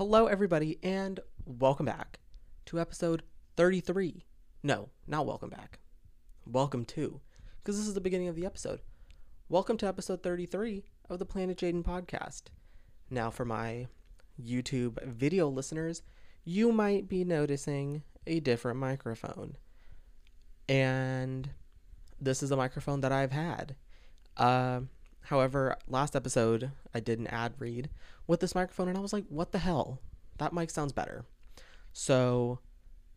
Hello, everybody, and welcome back to episode 33. No, not welcome back. Welcome to, because this is the beginning of the episode. Welcome to episode 33 of the Planet Jaiden podcast. Now, for my YouTube video listeners, you might be noticing a different microphone. And this is a microphone that I've had. Uh, however, last episode, I did an ad read with this microphone, and I was like, what the hell? That mic sounds better. So,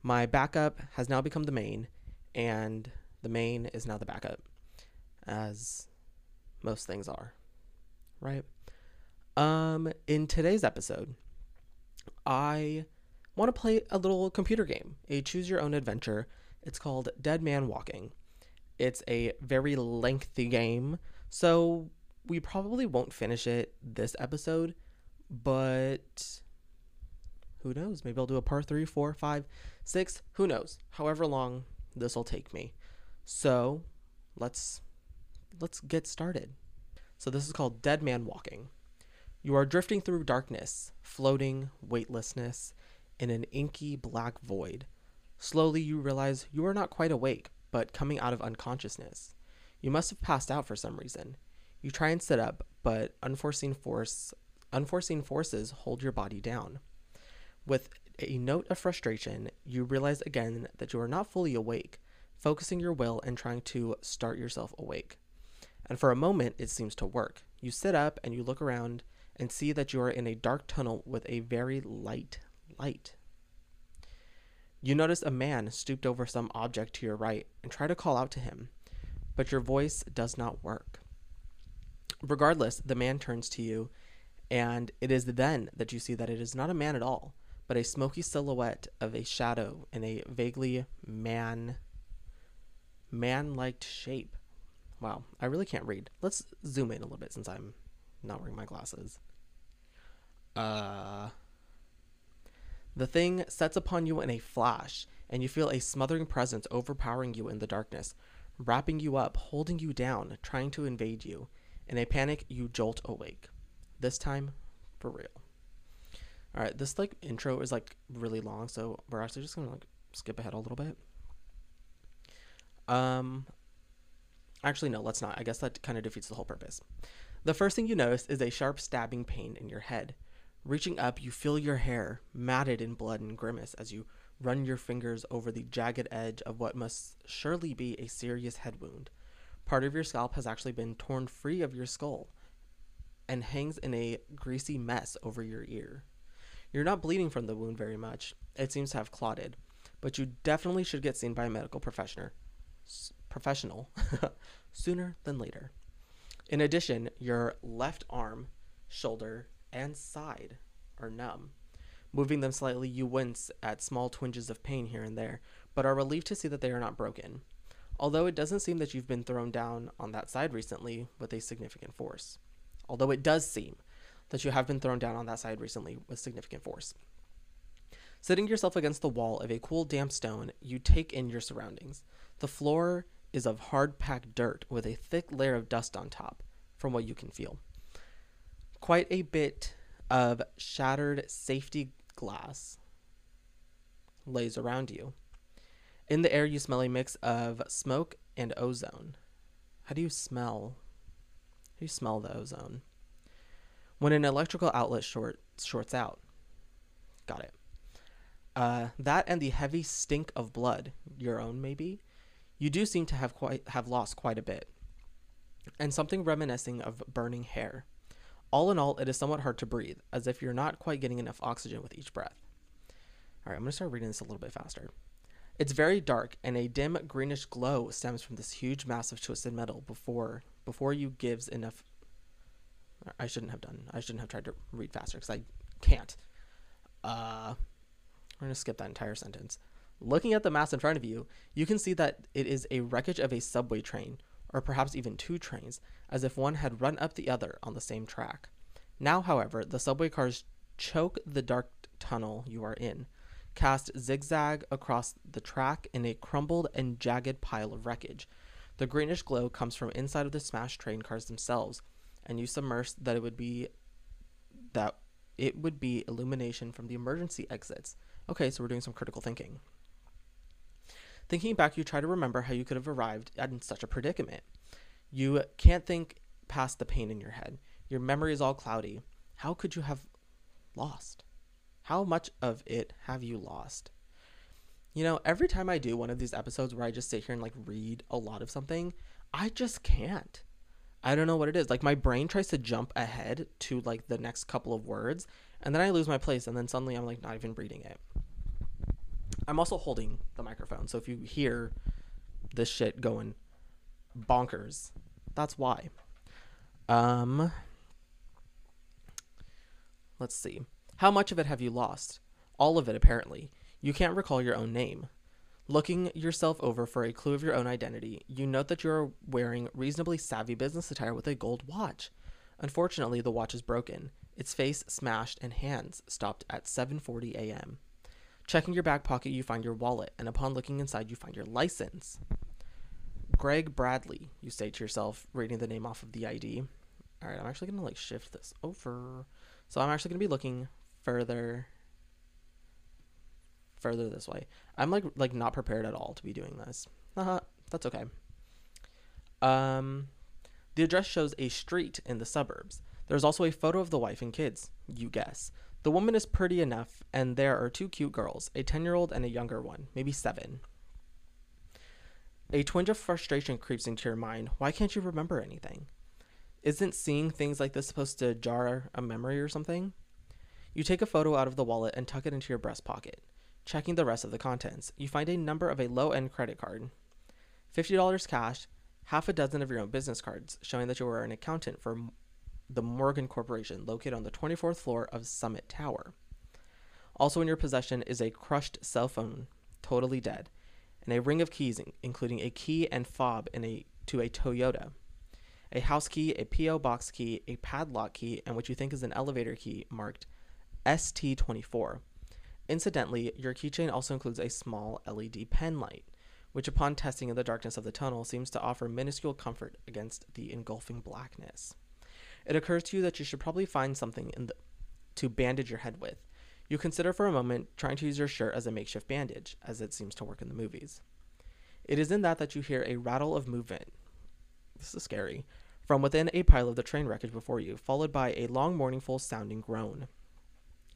my backup has now become the main, and the main is now the backup, as most things are, right? Um, in today's episode, I want to play a little computer game, a choose your own adventure. It's called Dead Man Walking. It's a very lengthy game, so we probably won't finish it this episode, but who knows? Maybe I'll do a part three, four, five, six, who knows? However long this will take me. So let's let's get started. So this is called Dead Man Walking. You are drifting through darkness, floating weightlessness in an inky black void. Slowly you realize you are not quite awake, but coming out of unconsciousness. You must have passed out for some reason. You try and sit up, but unforeseen force unforeseen forces hold your body down. With a note of frustration, you realize again that you are not fully awake, focusing your will and trying to start yourself awake. And for a moment, it seems to work. You sit up and you look around and see that you are in a dark tunnel with a very light light. You notice a man stooped over some object to your right and try to call out to him, but your voice does not work. Regardless, the man turns to you, and it is then that you see that it is not a man at all, but a smoky silhouette of a shadow in a vaguely man man-like shape. Wow, I really can't read. Let's zoom in a little bit since I'm not wearing my glasses. Uh the thing sets upon you in a flash, and you feel a smothering presence overpowering you in the darkness, wrapping you up, holding you down, trying to invade you. In a panic, you jolt awake. This time, for real. All right, this like intro is like really long, so we're actually just gonna like skip ahead a little bit. Um, actually, no, let's not. I guess that kind of defeats the whole purpose. The first thing you notice is a sharp stabbing pain in your head. Reaching up, you feel your hair matted in blood and grimace as you run your fingers over the jagged edge of what must surely be a serious head wound. Part of your scalp has actually been torn free of your skull and hangs in a greasy mess over your ear. You're not bleeding from the wound very much. It seems to have clotted, but you definitely should get seen by a medical professional professional sooner than later. In addition, your left arm, shoulder, and side are numb. Moving them slightly, you wince at small twinges of pain here and there, but are relieved to see that they are not broken. Although it doesn't seem that you've been thrown down on that side recently with a significant force. Although it does seem that you have been thrown down on that side recently with significant force. Sitting yourself against the wall of a cool, damp stone, you take in your surroundings. The floor is of hard packed dirt with a thick layer of dust on top, from what you can feel. Quite a bit of shattered safety glass lays around you. In the air, you smell a mix of smoke and ozone. How do you smell? How do you smell the ozone? When an electrical outlet short shorts out. Got it. Uh, that and the heavy stink of blood, your own maybe, you do seem to have quite have lost quite a bit, and something reminiscing of burning hair. All in all, it is somewhat hard to breathe, as if you're not quite getting enough oxygen with each breath. All right, I'm going to start reading this a little bit faster. It's very dark, and a dim greenish glow stems from this huge mass of twisted metal before before you gives enough. I shouldn't have done. I shouldn't have tried to read faster because I can't. Uh, we're gonna skip that entire sentence. Looking at the mass in front of you, you can see that it is a wreckage of a subway train, or perhaps even two trains, as if one had run up the other on the same track. Now, however, the subway cars choke the dark tunnel you are in, cast zigzag across the track in a crumbled and jagged pile of wreckage. The greenish glow comes from inside of the smashed train cars themselves, and you submerse that it would be that it would be illumination from the emergency exits. Okay, so we're doing some critical thinking. Thinking back, you try to remember how you could have arrived in such a predicament. You can't think past the pain in your head. Your memory is all cloudy. How could you have lost? How much of it have you lost? You know, every time I do one of these episodes where I just sit here and like read a lot of something, I just can't. I don't know what it is. Like my brain tries to jump ahead to like the next couple of words, and then I lose my place, and then suddenly I'm like not even reading it. I'm also holding the microphone, so if you hear this shit going bonkers, that's why. Um, let's see. How much of it have you lost? All of it, apparently. You can't recall your own name. Looking yourself over for a clue of your own identity, you note that you are wearing reasonably savvy business attire with a gold watch. Unfortunately, the watch is broken, its face smashed and hands stopped at 7:40 a.m. Checking your back pocket, you find your wallet, and upon looking inside, you find your license. Greg Bradley, you say to yourself, reading the name off of the ID. All right, I'm actually going to like shift this over. So I'm actually going to be looking further further this way. I'm like like not prepared at all to be doing this. Uh-huh, that's okay. Um the address shows a street in the suburbs. There's also a photo of the wife and kids. You guess. The woman is pretty enough, and there are two cute girls, a 10 year old and a younger one, maybe seven. A twinge of frustration creeps into your mind. Why can't you remember anything? Isn't seeing things like this supposed to jar a memory or something? You take a photo out of the wallet and tuck it into your breast pocket. Checking the rest of the contents, you find a number of a low end credit card, $50 cash, half a dozen of your own business cards, showing that you are an accountant for the Morgan Corporation, located on the 24th floor of Summit Tower. Also in your possession is a crushed cell phone, totally dead, and a ring of keys, including a key and fob in a, to a Toyota, a house key, a P.O. box key, a padlock key, and what you think is an elevator key marked ST24. Incidentally, your keychain also includes a small LED pen light, which upon testing in the darkness of the tunnel seems to offer minuscule comfort against the engulfing blackness. It occurs to you that you should probably find something the, to bandage your head with. You consider for a moment trying to use your shirt as a makeshift bandage, as it seems to work in the movies. It is in that that you hear a rattle of movement. This is scary. From within a pile of the train wreckage before you, followed by a long, mournful sounding groan.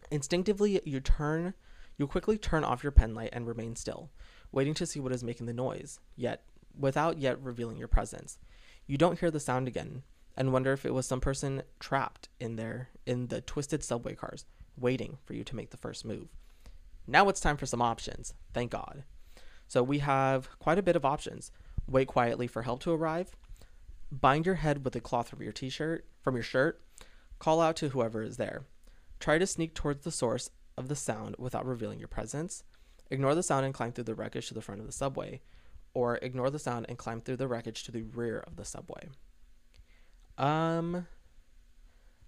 Instinctively, you turn, you quickly turn off your pen light and remain still, waiting to see what is making the noise, yet without yet revealing your presence. You don't hear the sound again and wonder if it was some person trapped in there in the twisted subway cars, waiting for you to make the first move. Now it's time for some options. Thank God. So we have quite a bit of options. Wait quietly for help to arrive. Bind your head with a cloth from your t-shirt, from your shirt. Call out to whoever is there. Try to sneak towards the source of the sound without revealing your presence. Ignore the sound and climb through the wreckage to the front of the subway, or ignore the sound and climb through the wreckage to the rear of the subway. Um,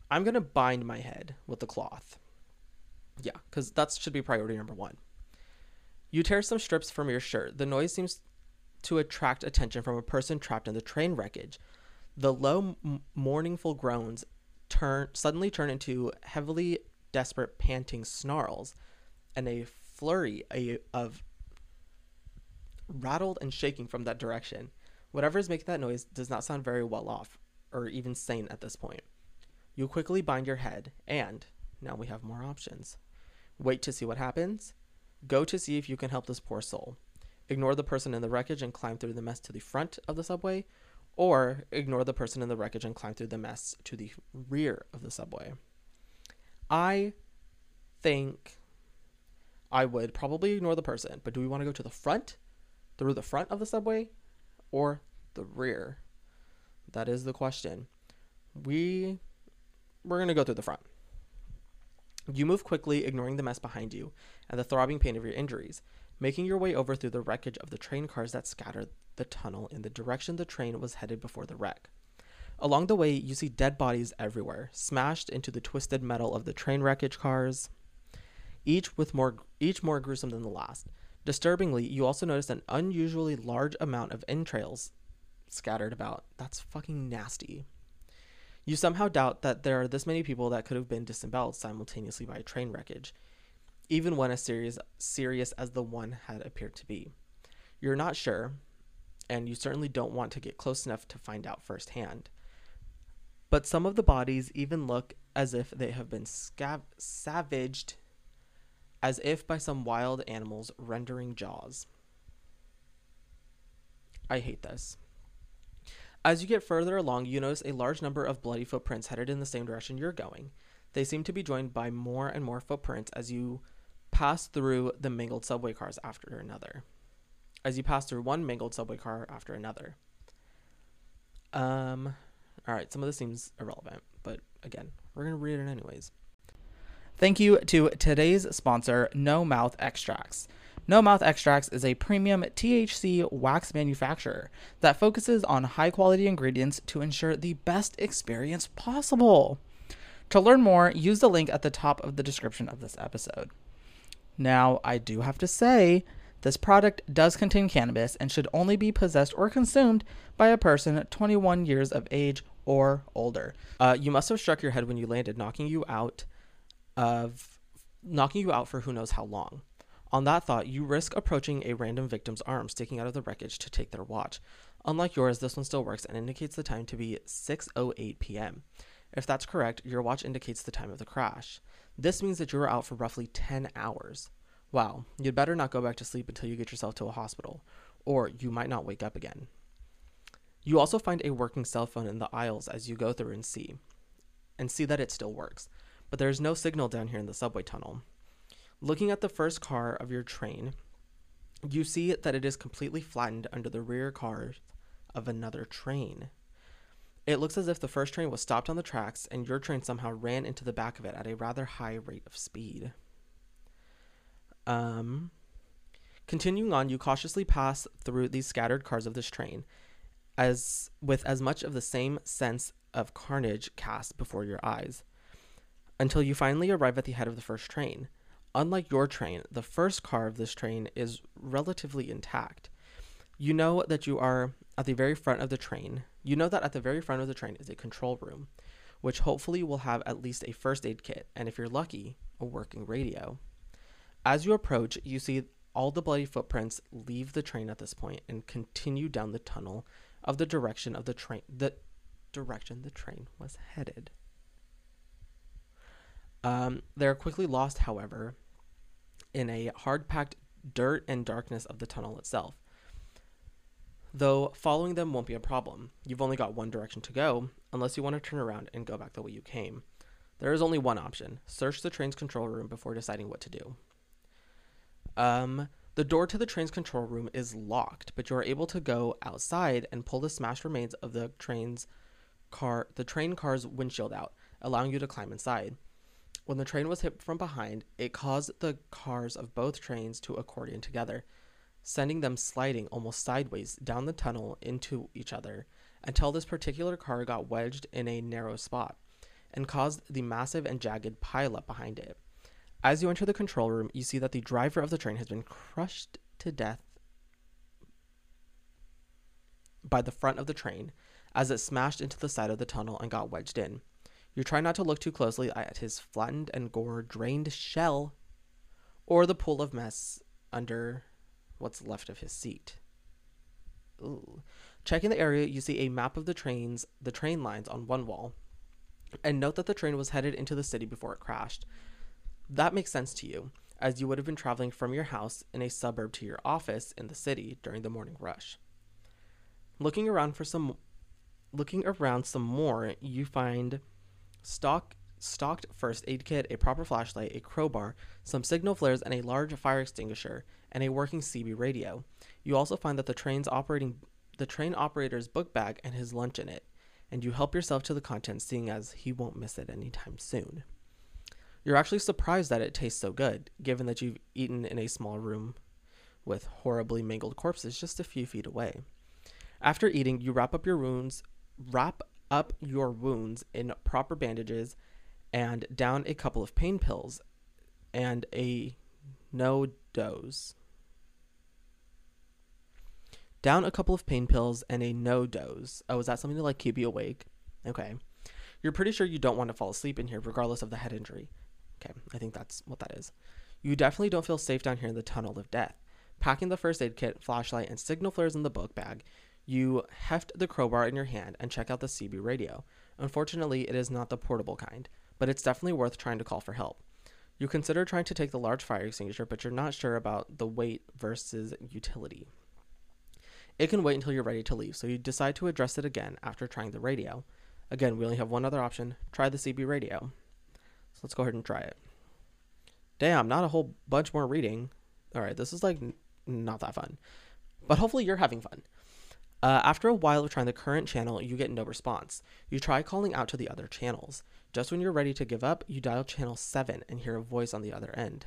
I'm gonna bind my head with the cloth. Yeah, because that should be priority number one. You tear some strips from your shirt. The noise seems to attract attention from a person trapped in the train wreckage. The low, m- mournful groans turn suddenly turn into heavily desperate panting snarls and a flurry of rattled and shaking from that direction. Whatever is making that noise does not sound very well off or even sane at this point. You quickly bind your head, and now we have more options. Wait to see what happens. Go to see if you can help this poor soul. Ignore the person in the wreckage and climb through the mess to the front of the subway, or ignore the person in the wreckage and climb through the mess to the rear of the subway. I think I would probably ignore the person, but do we want to go to the front, through the front of the subway, or the rear? That is the question. We we're going to go through the front. You move quickly, ignoring the mess behind you and the throbbing pain of your injuries, making your way over through the wreckage of the train cars that scattered the tunnel in the direction the train was headed before the wreck. Along the way, you see dead bodies everywhere, smashed into the twisted metal of the train wreckage cars, each with more each more gruesome than the last. Disturbingly, you also notice an unusually large amount of entrails scattered about. That's fucking nasty. You somehow doubt that there are this many people that could have been disemboweled simultaneously by a train wreckage, even when as serious, serious as the one had appeared to be. You're not sure, and you certainly don't want to get close enough to find out firsthand. But some of the bodies even look as if they have been scav- savaged, as if by some wild animals rendering jaws. I hate this. As you get further along, you notice a large number of bloody footprints headed in the same direction you're going. They seem to be joined by more and more footprints as you pass through the mangled subway cars after another. As you pass through one mangled subway car after another. Um, all right, some of this seems irrelevant, but again, we're going to read it anyways. Thank you to today's sponsor, No Mouth Extracts. No Mouth Extracts is a premium THC wax manufacturer that focuses on high quality ingredients to ensure the best experience possible. To learn more, use the link at the top of the description of this episode. Now, I do have to say, this product does contain cannabis and should only be possessed or consumed by a person 21 years of age or older. Uh, you must have struck your head when you landed, knocking you out of knocking you out for who knows how long. On that thought, you risk approaching a random victim's arm sticking out of the wreckage to take their watch. Unlike yours, this one still works and indicates the time to be 6:08 p.m. If that's correct, your watch indicates the time of the crash. This means that you were out for roughly 10 hours. Wow, you'd better not go back to sleep until you get yourself to a hospital, or you might not wake up again. You also find a working cell phone in the aisles as you go through and see, and see that it still works, but there is no signal down here in the subway tunnel. Looking at the first car of your train, you see that it is completely flattened under the rear cars of another train. It looks as if the first train was stopped on the tracks and your train somehow ran into the back of it at a rather high rate of speed. Um, continuing on, you cautiously pass through these scattered cars of this train, as with as much of the same sense of carnage cast before your eyes, until you finally arrive at the head of the first train. Unlike your train, the first car of this train is relatively intact. You know that you are at the very front of the train. You know that at the very front of the train is a control room, which hopefully will have at least a first aid kit, and if you're lucky, a working radio. As you approach, you see all the bloody footprints leave the train at this point and continue down the tunnel of the direction of the train the direction the train was headed. Um, they are quickly lost, however, in a hard packed dirt and darkness of the tunnel itself. Though following them won't be a problem. You've only got one direction to go, unless you want to turn around and go back the way you came. There is only one option search the train's control room before deciding what to do. Um, the door to the train's control room is locked, but you are able to go outside and pull the smashed remains of the train's car, the train car's windshield out, allowing you to climb inside. When the train was hit from behind, it caused the cars of both trains to accordion together, sending them sliding almost sideways down the tunnel into each other until this particular car got wedged in a narrow spot and caused the massive and jagged pileup behind it. As you enter the control room, you see that the driver of the train has been crushed to death by the front of the train as it smashed into the side of the tunnel and got wedged in. You try not to look too closely at his flattened and gore drained shell or the pool of mess under what's left of his seat. Ooh. Checking the area, you see a map of the trains, the train lines on one wall, and note that the train was headed into the city before it crashed. That makes sense to you, as you would have been traveling from your house in a suburb to your office in the city during the morning rush. Looking around for some looking around some more, you find stock stocked first aid kit, a proper flashlight, a crowbar, some signal flares, and a large fire extinguisher, and a working CB radio. You also find that the train's operating the train operator's book bag and his lunch in it, and you help yourself to the contents, seeing as he won't miss it anytime soon. You're actually surprised that it tastes so good, given that you've eaten in a small room with horribly mangled corpses just a few feet away. After eating, you wrap up your wounds, wrap up your wounds in proper bandages and down a couple of pain pills and a no dose. Down a couple of pain pills and a NoDoz. Oh, is that something to like keep you awake? Okay. You're pretty sure you don't want to fall asleep in here, regardless of the head injury. Okay, I think that's what that is. You definitely don't feel safe down here in the tunnel of death. Packing the first aid kit, flashlight, and signal flares in the book bag, you heft the crowbar in your hand and check out the CB radio. Unfortunately, it is not the portable kind, but it's definitely worth trying to call for help. You consider trying to take the large fire extinguisher, but you're not sure about the weight versus utility. It can wait until you're ready to leave, so you decide to address it again after trying the radio. Again, we only have one other option try the CB radio. So let's go ahead and try it. Damn, not a whole bunch more reading. All right, this is like n- not that fun, but hopefully you're having fun. Uh, after a while of trying the current channel, you get no response. You try calling out to the other channels. Just when you're ready to give up, you dial channel 7 and hear a voice on the other end.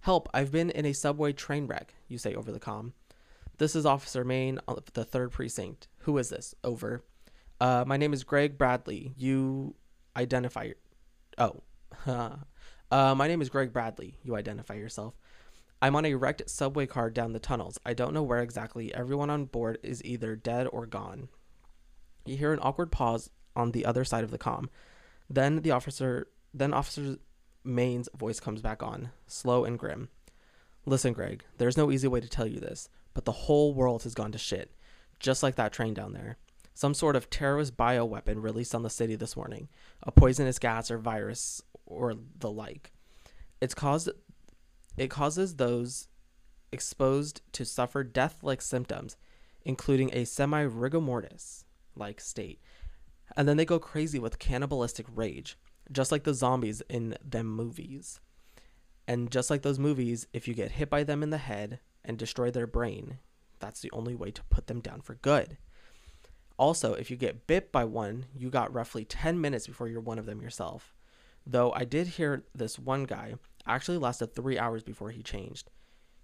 Help, I've been in a subway train wreck, you say over the com. This is Officer Main of the 3rd Precinct. Who is this? Over. Uh, my name is Greg Bradley. You identify. Oh. uh, my name is Greg Bradley. You identify yourself. I'm on a wrecked subway car down the tunnels. I don't know where exactly. Everyone on board is either dead or gone. You hear an awkward pause on the other side of the com. Then the officer, then Officer Main's voice comes back on, slow and grim. Listen, Greg, there's no easy way to tell you this, but the whole world has gone to shit, just like that train down there. Some sort of terrorist bioweapon released on the city this morning, a poisonous gas or virus or the like. It's caused it causes those exposed to suffer death-like symptoms, including a semi-rigor mortis like state and then they go crazy with cannibalistic rage, just like the zombies in them movies. And just like those movies, if you get hit by them in the head and destroy their brain, that's the only way to put them down for good. Also, if you get bit by one, you got roughly 10 minutes before you're one of them yourself. Though I did hear this one guy actually lasted three hours before he changed.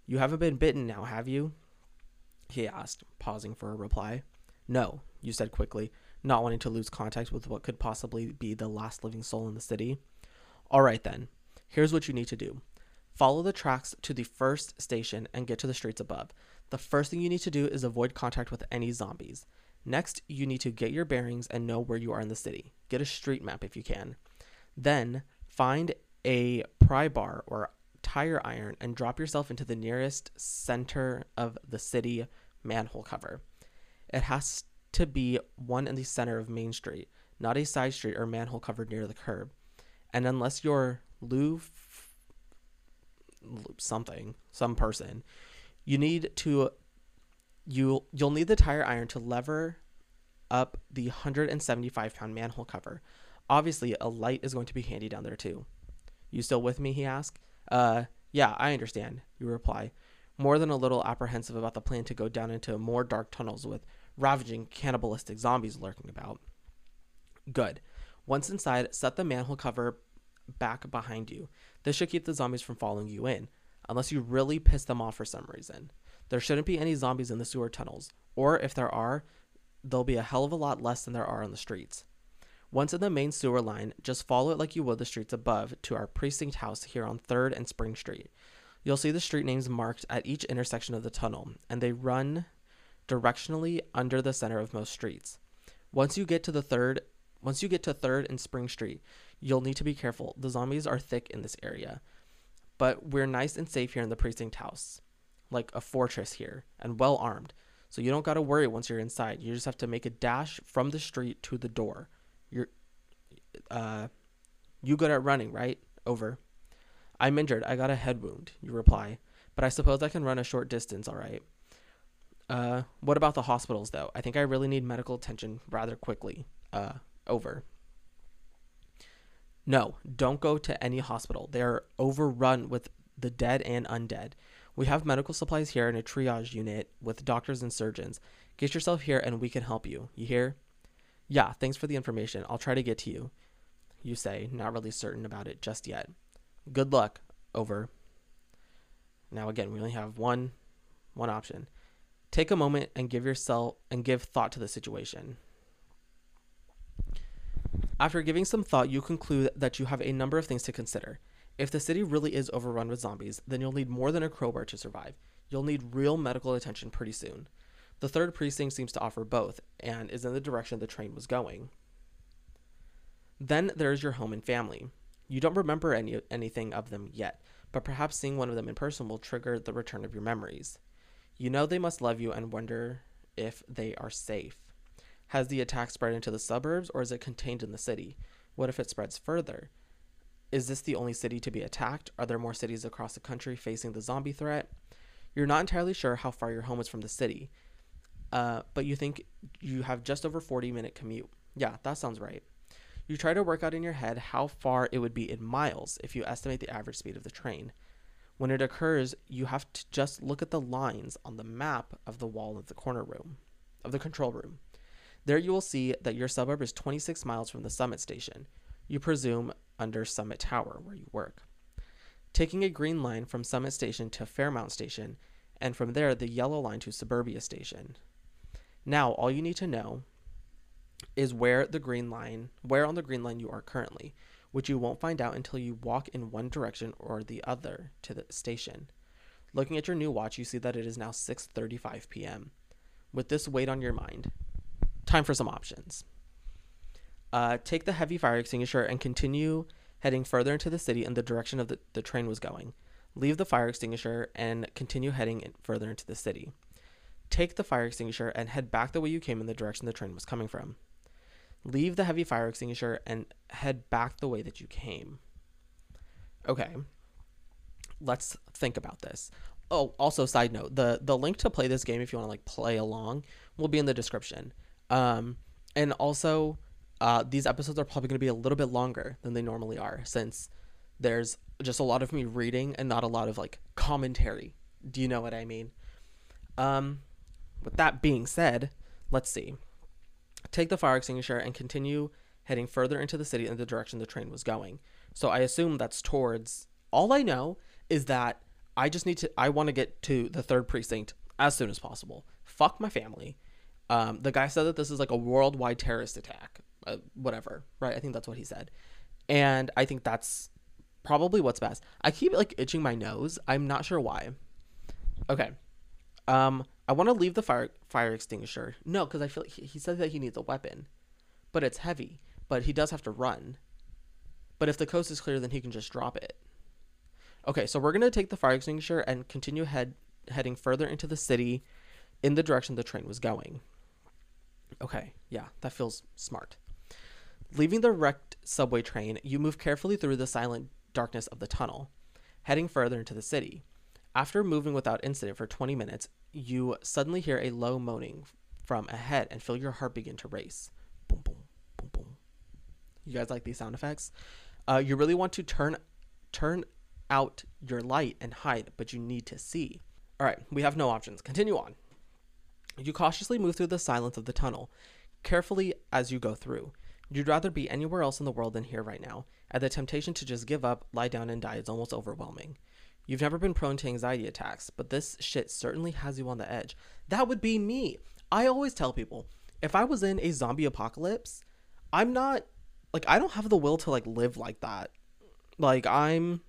You haven't been bitten now, have you? He asked, pausing for a reply. No, you said quickly, not wanting to lose contact with what could possibly be the last living soul in the city. All right, then. Here's what you need to do follow the tracks to the first station and get to the streets above. The first thing you need to do is avoid contact with any zombies. Next, you need to get your bearings and know where you are in the city. Get a street map if you can. Then, find a pry bar or tire iron and drop yourself into the nearest center of the city manhole cover. It has to be one in the center of Main Street, not a side street or manhole cover near the curb. And unless you're Lou something, some person, you need to you you'll need the tire iron to lever up the 175 pound manhole cover. Obviously, a light is going to be handy down there too. You still with me? He asked. Uh, yeah, I understand. You reply, more than a little apprehensive about the plan to go down into more dark tunnels with ravaging cannibalistic zombies lurking about. Good. Once inside, set the manhole cover back behind you. This should keep the zombies from following you in, unless you really piss them off for some reason. There shouldn't be any zombies in the sewer tunnels, or if there are, there'll be a hell of a lot less than there are on the streets. Once in the main sewer line, just follow it like you would the streets above to our precinct house here on 3rd and Spring Street. You'll see the street names marked at each intersection of the tunnel, and they run directionally under the center of most streets. Once you get to the third, once you get to 3rd and Spring Street, you'll need to be careful. The zombies are thick in this area. But we're nice and safe here in the precinct house. Like a fortress here and well armed. So you don't got to worry once you're inside. You just have to make a dash from the street to the door. You're uh you good at running, right? Over. I'm injured. I got a head wound, you reply. But I suppose I can run a short distance, all right. Uh, what about the hospitals, though? I think I really need medical attention rather quickly. Uh, over. No, don't go to any hospital. They're overrun with the dead and undead. We have medical supplies here in a triage unit with doctors and surgeons. Get yourself here and we can help you. You hear? Yeah, thanks for the information. I'll try to get to you. You say, not really certain about it just yet. Good luck. Over. Now again, we only have one one option. Take a moment and give yourself and give thought to the situation. After giving some thought, you conclude that you have a number of things to consider. If the city really is overrun with zombies, then you'll need more than a crowbar to survive. You'll need real medical attention pretty soon. The third precinct seems to offer both and is in the direction the train was going. Then there's your home and family. You don't remember any anything of them yet, but perhaps seeing one of them in person will trigger the return of your memories. You know they must love you and wonder if they are safe. Has the attack spread into the suburbs or is it contained in the city? What if it spreads further? Is this the only city to be attacked? Are there more cities across the country facing the zombie threat? You're not entirely sure how far your home is from the city, uh, but you think you have just over 40 minute commute. Yeah, that sounds right. You try to work out in your head how far it would be in miles if you estimate the average speed of the train. When it occurs, you have to just look at the lines on the map of the wall of the corner room, of the control room. There you will see that your suburb is 26 miles from the summit station. You presume under Summit Tower, where you work. Taking a green line from Summit Station to Fairmount Station, and from there the yellow line to Suburbia Station. Now, all you need to know is where the green line, where on the green line you are currently, which you won't find out until you walk in one direction or the other to the station. Looking at your new watch, you see that it is now 6:35 p.m. With this weight on your mind, time for some options. Uh, take the heavy fire extinguisher and continue heading further into the city in the direction of the, the train was going. Leave the fire extinguisher and continue heading further into the city. Take the fire extinguisher and head back the way you came in the direction the train was coming from. Leave the heavy fire extinguisher and head back the way that you came. Okay. Let's think about this. Oh, also side note, the the link to play this game if you want to like play along will be in the description. Um and also uh, these episodes are probably going to be a little bit longer than they normally are since there's just a lot of me reading and not a lot of like commentary. Do you know what I mean? Um, with that being said, let's see. Take the fire extinguisher and continue heading further into the city in the direction the train was going. So I assume that's towards. All I know is that I just need to. I want to get to the third precinct as soon as possible. Fuck my family. Um, the guy said that this is like a worldwide terrorist attack uh, whatever, right? I think that's what he said. And I think that's probably what's best. I keep like itching my nose. I'm not sure why. Okay. Um, I want to leave the fire fire extinguisher. No, because I feel like he, he said that he needs a weapon, but it's heavy. But he does have to run. But if the coast is clear, then he can just drop it. Okay, so we're gonna take the fire extinguisher and continue head heading further into the city, in the direction the train was going. Okay, yeah, that feels smart. Leaving the wrecked subway train, you move carefully through the silent darkness of the tunnel, heading further into the city. After moving without incident for 20 minutes, you suddenly hear a low moaning from ahead and feel your heart begin to race. Boom, boom, boom, boom. You guys like these sound effects? Uh, you really want to turn turn out your light and hide, but you need to see. All right, we have no options. Continue on. You cautiously move through the silence of the tunnel, carefully as you go through. You'd rather be anywhere else in the world than here right now, and the temptation to just give up, lie down, and die is almost overwhelming. You've never been prone to anxiety attacks, but this shit certainly has you on the edge. That would be me. I always tell people if I was in a zombie apocalypse, I'm not like I don't have the will to like live like that. Like I'm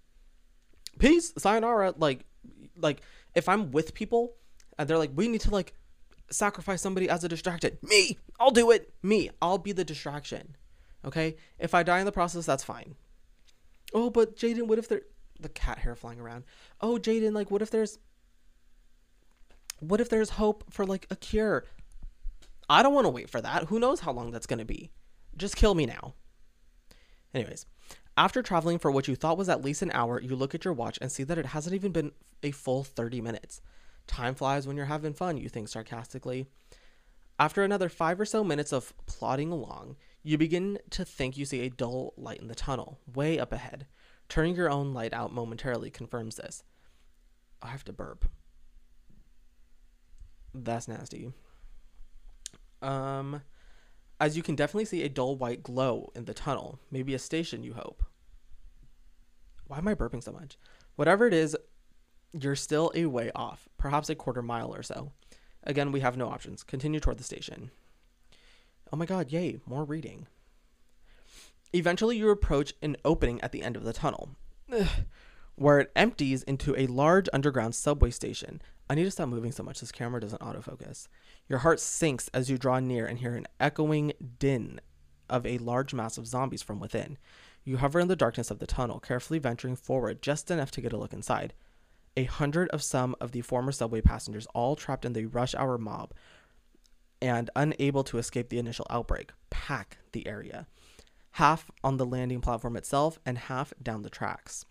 peace, sayonara. Like like if I'm with people and they're like, we need to like sacrifice somebody as a distraction. Me, I'll do it. Me, I'll be the distraction. Okay? If I die in the process, that's fine. Oh, but Jaiden, what if there the cat hair flying around? Oh, Jaiden, like what if there's what if there's hope for like a cure? I don't want to wait for that. Who knows how long that's to be? Just kill me now. Anyways, after traveling for what you thought was at least an hour, you look at your watch and see that it hasn't even been a full 30 minutes. Time flies when you're having fun, you think sarcastically. After another five or so minutes of plodding along, you begin to think you see a dull light in the tunnel, way up ahead. Turning your own light out momentarily confirms this. I have to burp. That's nasty. Um, as you can definitely see a dull white glow in the tunnel. Maybe a station, you hope. Why am I burping so much? Whatever it is, you're still a way off, perhaps a quarter mile or so. Again, we have no options. Continue toward the station. Oh my god, yay, more reading. Eventually, you approach an opening at the end of the tunnel, where it empties into a large underground subway station. I need to stop moving so much, this camera doesn't autofocus. Your heart sinks as you draw near and hear an echoing din of a large mass of zombies from within. You hover in the darkness of the tunnel, carefully venturing forward just enough to get a look inside. A hundred of some of the former subway passengers, all trapped in the rush hour mob and unable to escape the initial outbreak, pack the area. Half on the landing platform itself and half down the tracks.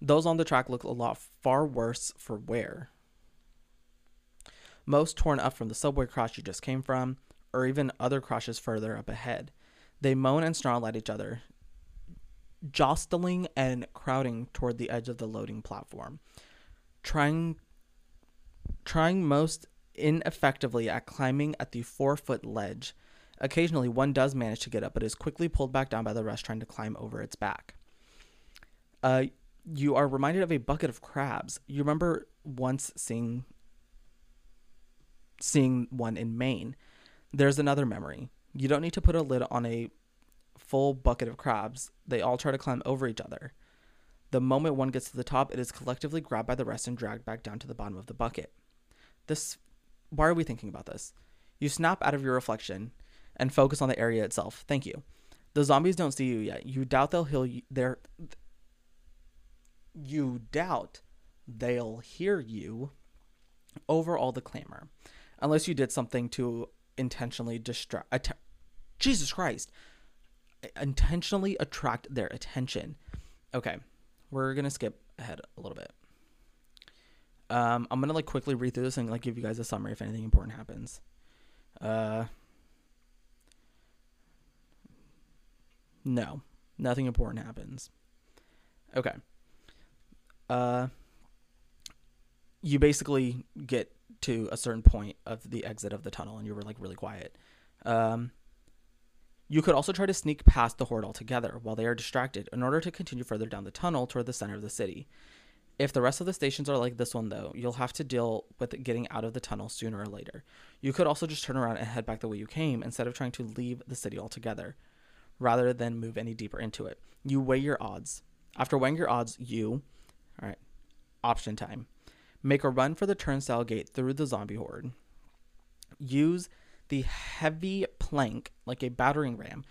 Those on the track look a lot far worse for wear. Most torn up from the subway crash you just came from, or even other crashes further up ahead. They moan and snarl at each other, jostling and crowding toward the edge of the loading platform, trying trying most ineffectively at climbing at the four foot ledge. Occasionally, one does manage to get up, but is quickly pulled back down by the rest trying to climb over its back. Uh, you are reminded of a bucket of crabs. You remember once seeing seeing one in Maine. There's another memory. You don't need to put a lid on a full bucket of crabs. They all try to climb over each other. The moment one gets to the top, it is collectively grabbed by the rest and dragged back down to the bottom of the bucket. This why are we thinking about this? You snap out of your reflection and focus on the area itself. Thank you. The zombies don't see you yet. You doubt they'll heal you. They're, you doubt they'll hear you over all the clamor, unless you did something to intentionally distract. Att- Jesus Christ! Intentionally attract their attention. Okay, we're gonna skip ahead a little bit. Um, I'm gonna like quickly read through this and like give you guys a summary if anything important happens. Uh, no, nothing important happens. Okay. Uh, you basically get to a certain point of the exit of the tunnel and you were like really quiet. Um, you could also try to sneak past the horde altogether while they are distracted in order to continue further down the tunnel toward the center of the city. If the rest of the stations are like this one, though, you'll have to deal with getting out of the tunnel sooner or later. You could also just turn around and head back the way you came instead of trying to leave the city altogether, rather than move any deeper into it. You weigh your odds. After weighing your odds, you, all right, option time, make a run for the turnstile gate through the zombie horde. Use the heavy plank, like a battering ram,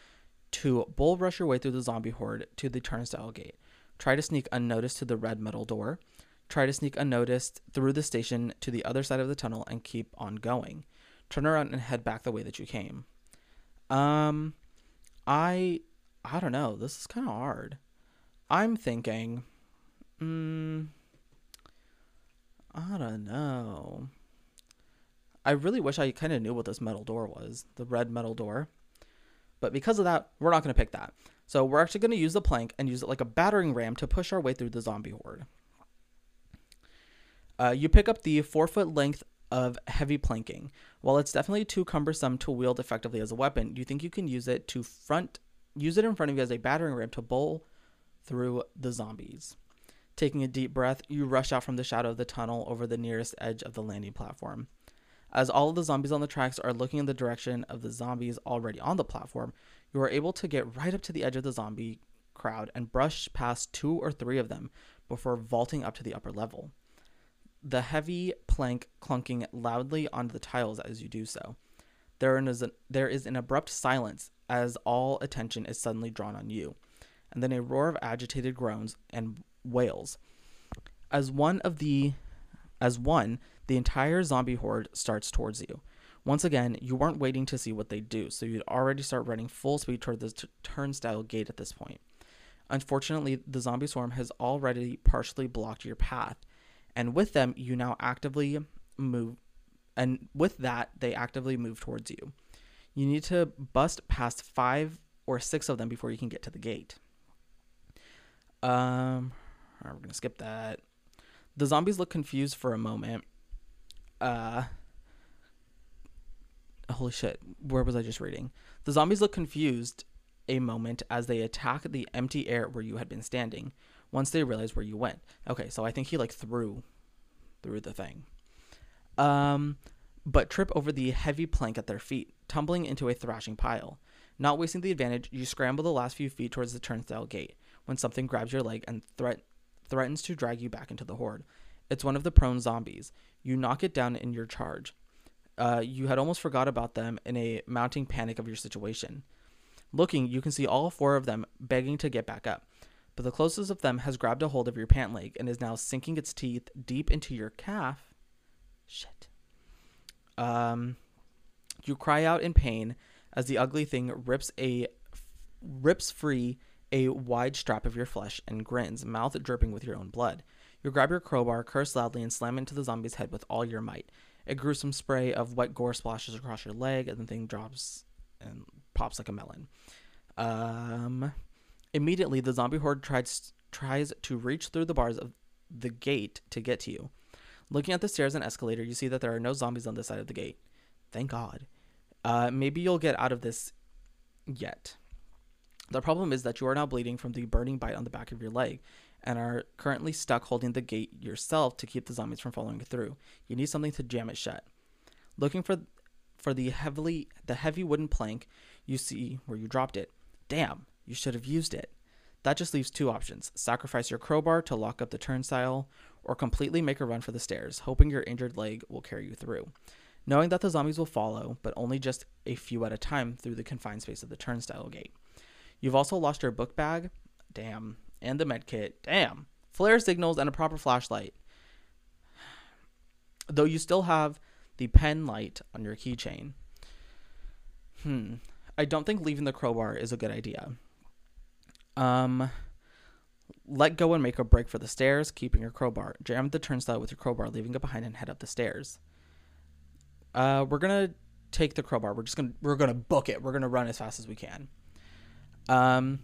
to bull rush your way through the zombie horde to the turnstile gate. Try to sneak unnoticed to the red metal door. Try to sneak unnoticed through the station to the other side of the tunnel and keep on going. Turn around and head back the way that you came. Um, I, I don't know. This is kind of hard. I'm thinking, hmm, I don't know. I really wish I kind of knew what this metal door was, the red metal door. But because of that, we're not going to pick that. So we're actually going to use the plank and use it like a battering ram to push our way through the zombie horde. Uh, you pick up the four foot length of heavy planking. While it's definitely too cumbersome to wield effectively as a weapon, do you think you can use it to front, use it in front of you as a battering ram to bowl through the zombies? Taking a deep breath, you rush out from the shadow of the tunnel over the nearest edge of the landing platform. As all of the zombies on the tracks are looking in the direction of the zombies already on the platform, you are able to get right up to the edge of the zombie crowd and brush past two or three of them before vaulting up to the upper level. The heavy plank clunking loudly onto the tiles as you do so. There is, an, there is an abrupt silence as all attention is suddenly drawn on you, and then a roar of agitated groans and wails. As one of the as one, the entire zombie horde starts towards you. Once again, you weren't waiting to see what they do, so you'd already start running full speed toward the t- turnstile gate at this point. Unfortunately, the zombie swarm has already partially blocked your path, and with them, you now actively move, and with that, they actively move towards you. You need to bust past five or six of them before you can get to the gate. Um, right, we're gonna skip that. The zombies look confused for a moment. Uh, holy shit, where was I just reading? The zombies look confused a moment as they attack the empty air where you had been standing once they realize where you went. Okay, so I think he like threw through the thing. Um but trip over the heavy plank at their feet, tumbling into a thrashing pile. Not wasting the advantage, you scramble the last few feet towards the turnstile gate when something grabs your leg and threat- threatens to drag you back into the horde. It's one of the prone zombies. You knock it down in your charge uh, you had almost forgot about them in a mounting panic of your situation. Looking, you can see all four of them begging to get back up. But the closest of them has grabbed a hold of your pant leg and is now sinking its teeth deep into your calf. Shit. Um, you cry out in pain as the ugly thing rips a rips free a wide strap of your flesh and grins, mouth dripping with your own blood. You grab your crowbar, curse loudly, and slam into the zombie's head with all your might. A gruesome spray of wet gore splashes across your leg, and the thing drops and pops like a melon. Um, immediately, the zombie horde tries tries to reach through the bars of the gate to get to you. Looking at the stairs and escalator, you see that there are no zombies on this side of the gate. Thank God. Uh, maybe you'll get out of this yet. The problem is that you are now bleeding from the burning bite on the back of your leg and are currently stuck holding the gate yourself to keep the zombies from following through. You need something to jam it shut. Looking for for the heavily the heavy wooden plank you see where you dropped it. Damn, you should have used it. That just leaves two options. Sacrifice your crowbar to lock up the turnstile or completely make a run for the stairs, hoping your injured leg will carry you through. Knowing that the zombies will follow, but only just a few at a time through the confined space of the turnstile gate. You've also lost your book bag, damn, and the medkit, damn, flare signals, and a proper flashlight. Though you still have the pen light on your keychain. Hmm. I don't think leaving the crowbar is a good idea. Um, let go and make a break for the stairs, keeping your crowbar. Jam the turnstile with your crowbar, leaving it behind, and head up the stairs. Uh, we're gonna take the crowbar. We're just gonna we're gonna book it. We're gonna run as fast as we can. Um,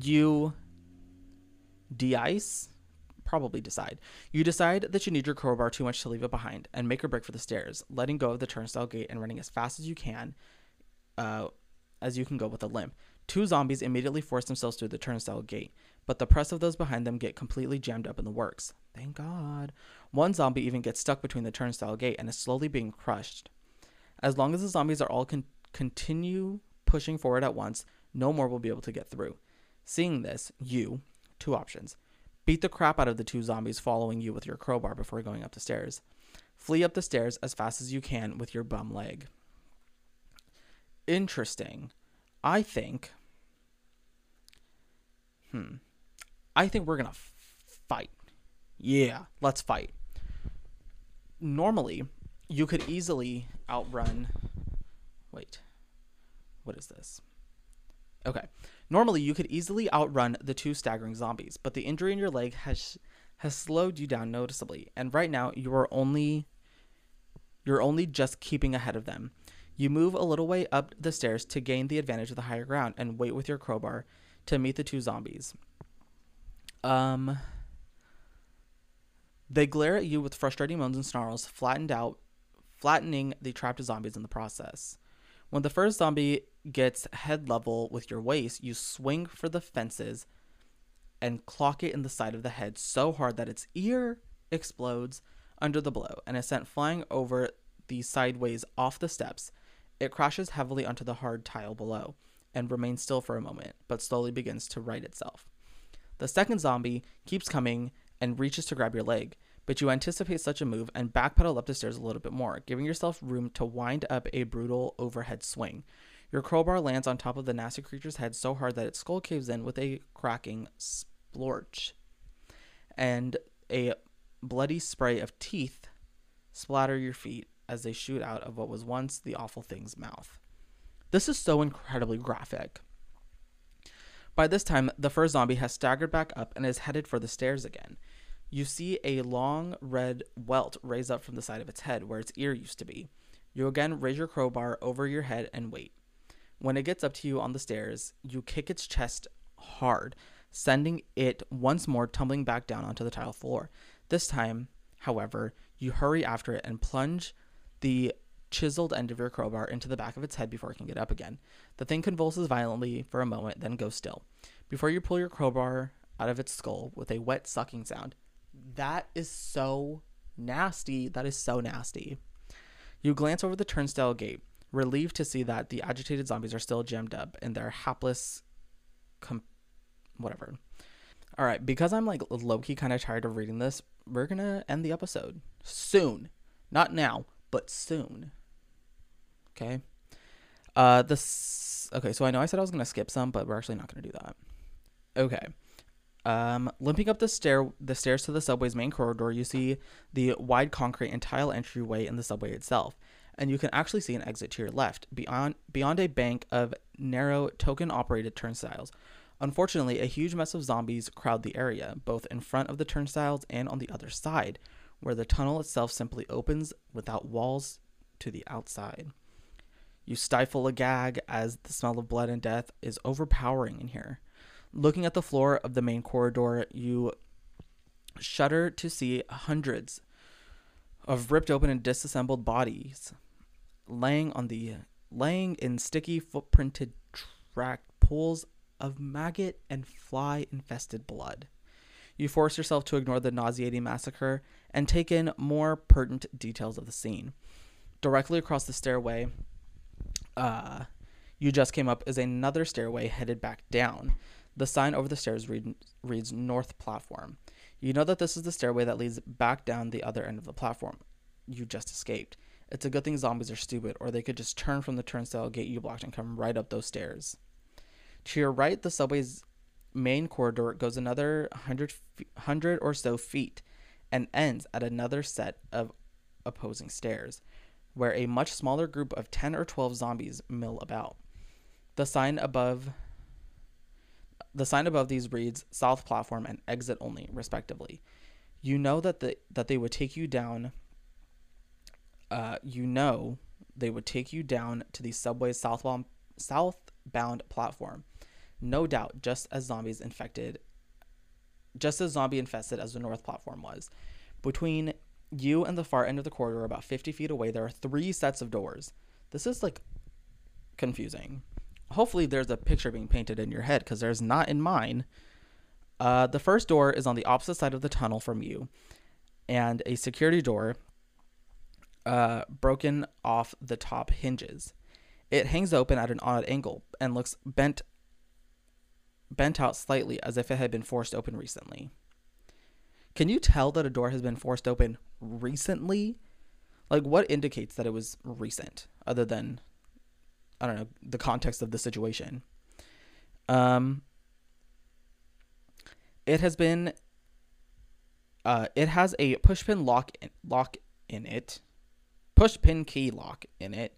you de-ice probably decide. You decide that you need your crowbar too much to leave it behind and make a break for the stairs, letting go of the turnstile gate and running as fast as you can, uh, as you can go with a limp. Two zombies immediately force themselves through the turnstile gate, but the press of those behind them get completely jammed up in the works. Thank God. One zombie even gets stuck between the turnstile gate and is slowly being crushed. As long as the zombies are all con- continue pushing forward at once, no more will be able to get through. Seeing this, you, two options. Beat the crap out of the two zombies following you with your crowbar before going up the stairs. Flee up the stairs as fast as you can with your bum leg. Interesting. I think. Hmm. I think we're going to fight. Yeah, let's fight. Normally, you could easily outrun. Wait. What is this? Okay. Normally, you could easily outrun the two staggering zombies, but the injury in your leg has has slowed you down noticeably, and right now you are only you're only just keeping ahead of them. You move a little way up the stairs to gain the advantage of the higher ground and wait with your crowbar to meet the two zombies. Um they glare at you with frustrating moans and snarls, flattened out, flattening the trapped zombies in the process. When the first zombie gets head level with your waist, you swing for the fences and clock it in the side of the head so hard that its ear explodes under the blow and is sent flying over the sideways off the steps. It crashes heavily onto the hard tile below and remains still for a moment, but slowly begins to right itself. The second zombie keeps coming and reaches to grab your leg, but you anticipate such a move and backpedal up the stairs a little bit more, giving yourself room to wind up a brutal overhead swing. Your crowbar lands on top of the nasty creature's head so hard that its skull caves in with a cracking splorch. And a bloody spray of teeth splatter your feet as they shoot out of what was once the awful thing's mouth. This is so incredibly graphic. By this time, the first zombie has staggered back up and is headed for the stairs again. You see a long red welt raise up from the side of its head where its ear used to be. You again raise your crowbar over your head and wait. When it gets up to you on the stairs, you kick its chest hard, sending it once more tumbling back down onto the tile floor. This time, however, you hurry after it and plunge the chiseled end of your crowbar into the back of its head before it can get up again. The thing convulses violently for a moment, then goes still. Before you pull your crowbar out of its skull with a wet sucking sound. That is so nasty. That is so nasty. You glance over the turnstile gate relieved to see that the agitated zombies are still jammed up in their hapless com- whatever. All right, because I'm like low key kind of tired of reading this, we're gonna end the episode soon. Not now, but soon. Okay. Uh, this okay. So I know I said I was gonna skip some, but we're actually not gonna do that. Okay. Um, limping up the stair, the stairs to the subway's main corridor, you see the wide concrete and tile entryway in the subway itself, and you can actually see an exit to your left beyond beyond a bank of narrow token-operated turnstiles. Unfortunately, a huge mess of zombies crowd the area, both in front of the turnstiles and on the other side, where the tunnel itself simply opens without walls to the outside. You stifle a gag as the smell of blood and death is overpowering in here. Looking at the floor of the main corridor, you shudder to see hundreds of ripped open and disassembled bodies laying on the laying in sticky footprinted track pools of maggot and fly infested blood. You force yourself to ignore the nauseating massacre and take in more pertinent details of the scene. Directly across the stairway, uh, you just came up is another stairway headed back down. The sign over the stairs read, reads North Platform. You know that this is the stairway that leads back down the other end of the platform. You just escaped. It's a good thing zombies are stupid, or they could just turn from the turnstile gate you blocked and come right up those stairs. To your right, the subway's main corridor goes another 100, 100 or so feet and ends at another set of opposing stairs, where a much smaller group of 10 or 12 zombies mill about. The sign above the sign above these reads South Platform and Exit Only, respectively. You know that the that they would take you down. Uh, you know they would take you down to the subway southbound southbound platform. No doubt, just as zombies infected, just as zombie infested as the north platform was. Between you and the far end of the corridor, about 50 feet away, there are three sets of doors. This is like confusing hopefully there's a picture being painted in your head because there's not in mine. Uh, the first door is on the opposite side of the tunnel from you, and a security door uh, broken off the top hinges. It hangs open at an odd angle and looks bent bent out slightly as if it had been forced open recently. Can you tell that a door has been forced open recently? Like what indicates that it was recent other than I don't know the context of the situation. Um, it has been. Uh, it has a pushpin lock in, lock in it, pushpin key lock in it.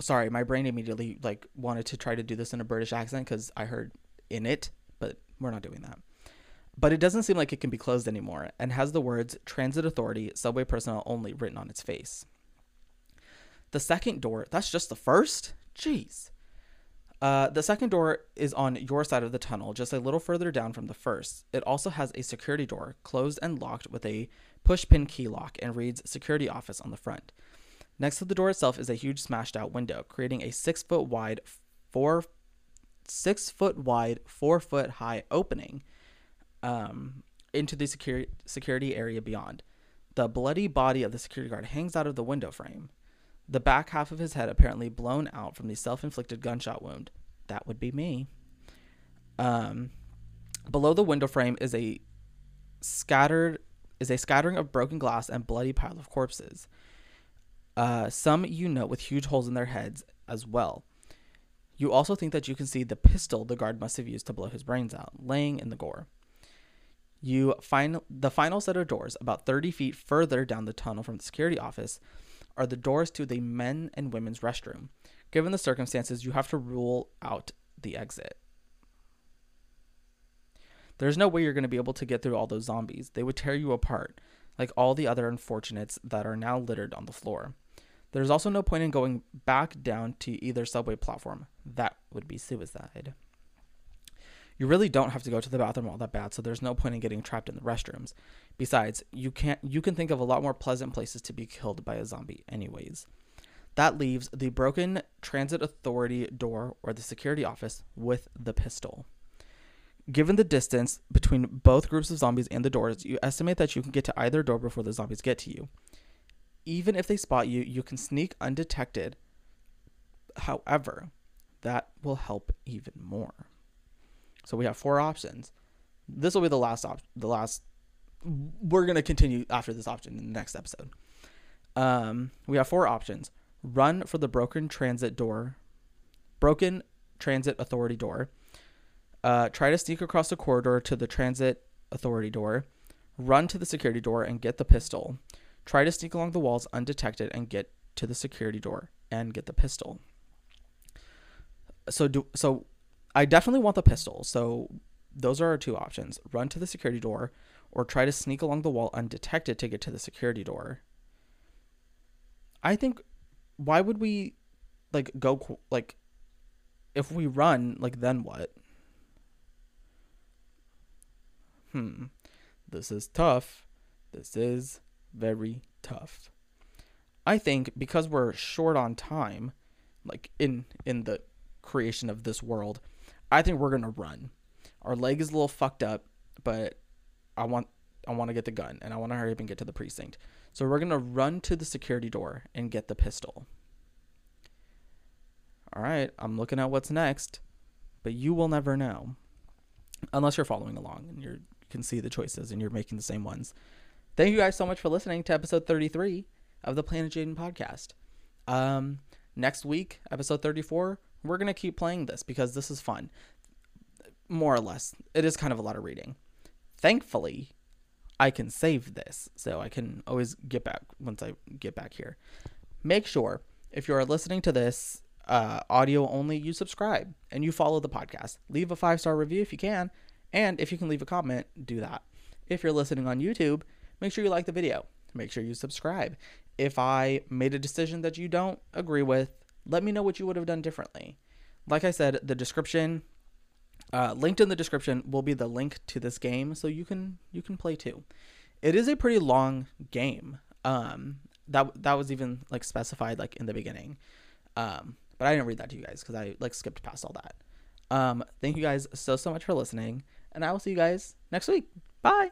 Sorry, my brain immediately like wanted to try to do this in a British accent because I heard in it, but we're not doing that. But it doesn't seem like it can be closed anymore and has the words Transit Authority, Subway Personnel Only written on its face. The second door, that's just the first? Jeez. Uh, the second door is on your side of the tunnel, just a little further down from the first. It also has a security door, closed and locked with a push pin key lock, and reads Security Office on the front. Next to the door itself is a huge smashed out window, creating a six foot wide, four six foot wide, four foot high opening um, into the security security area beyond. The bloody body of the security guard hangs out of the window frame the back half of his head apparently blown out from the self-inflicted gunshot wound. That would be me. Um, below the window frame is a scattered is a scattering of broken glass and bloody pile of corpses. Uh, some you note with huge holes in their heads as well. You also think that you can see the pistol the guard must have used to blow his brains out, laying in the gore. You find the final set of doors, about 30 feet further down the tunnel from the security office, are the doors to the men and women's restroom. Given the circumstances, you have to rule out the exit. There's no way you're going to be able to get through all those zombies. They would tear you apart, like all the other unfortunates that are now littered on the floor. There's also no point in going back down to either subway platform. That would be suicide. You really don't have to go to the bathroom all that bad, so there's no point in getting trapped in the restrooms. Besides, you can't you can think of a lot more pleasant places to be killed by a zombie anyways. That leaves the broken transit authority door or the security office with the pistol. Given the distance between both groups of zombies and the doors, you estimate that you can get to either door before the zombies get to you. Even if they spot you, you can sneak undetected. However, that will help even more. So we have four options. This will be the last option. the last we're going to continue after this option in the next episode. Um, we have four options run for the broken transit door, broken transit authority door. Uh, try to sneak across the corridor to the transit authority door. Run to the security door and get the pistol. Try to sneak along the walls undetected and get to the security door and get the pistol. So do so I definitely want the pistol. So those are our two options. Run to the security door or try to sneak along the wall undetected to get to the security door. I think why would we like go like if we run like then what? Hmm. This is tough. This is very tough. I think because we're short on time, like in in the creation of this world, I think we're gonna run. Our leg is a little fucked up, but I want I want to get the gun and I want to hurry up and get to the precinct. So we're gonna run to the security door and get the pistol. All right, I'm looking at what's next, but you will never know unless you're following along and you're, you can see the choices and you're making the same ones. Thank you guys so much for listening to episode 33 of the Planet Jaiden podcast. Um, next week, episode 34, we're going to keep playing this because this is fun. More or less. It is kind of a lot of reading. Thankfully, I can save this so I can always get back once I get back here. Make sure if you are listening to this uh, audio only, you subscribe and you follow the podcast. Leave a five star review if you can. And if you can leave a comment, do that. If you're listening on YouTube, make sure you like the video. Make sure you subscribe. If I made a decision that you don't agree with, let me know what you would have done differently. Like I said, the description, uh, linked in the description, will be the link to this game, so you can you can play too. It is a pretty long game. Um, that that was even like specified like in the beginning. Um, but I didn't read that to you guys because I like skipped past all that. Um, thank you guys so so much for listening, and I will see you guys next week. Bye.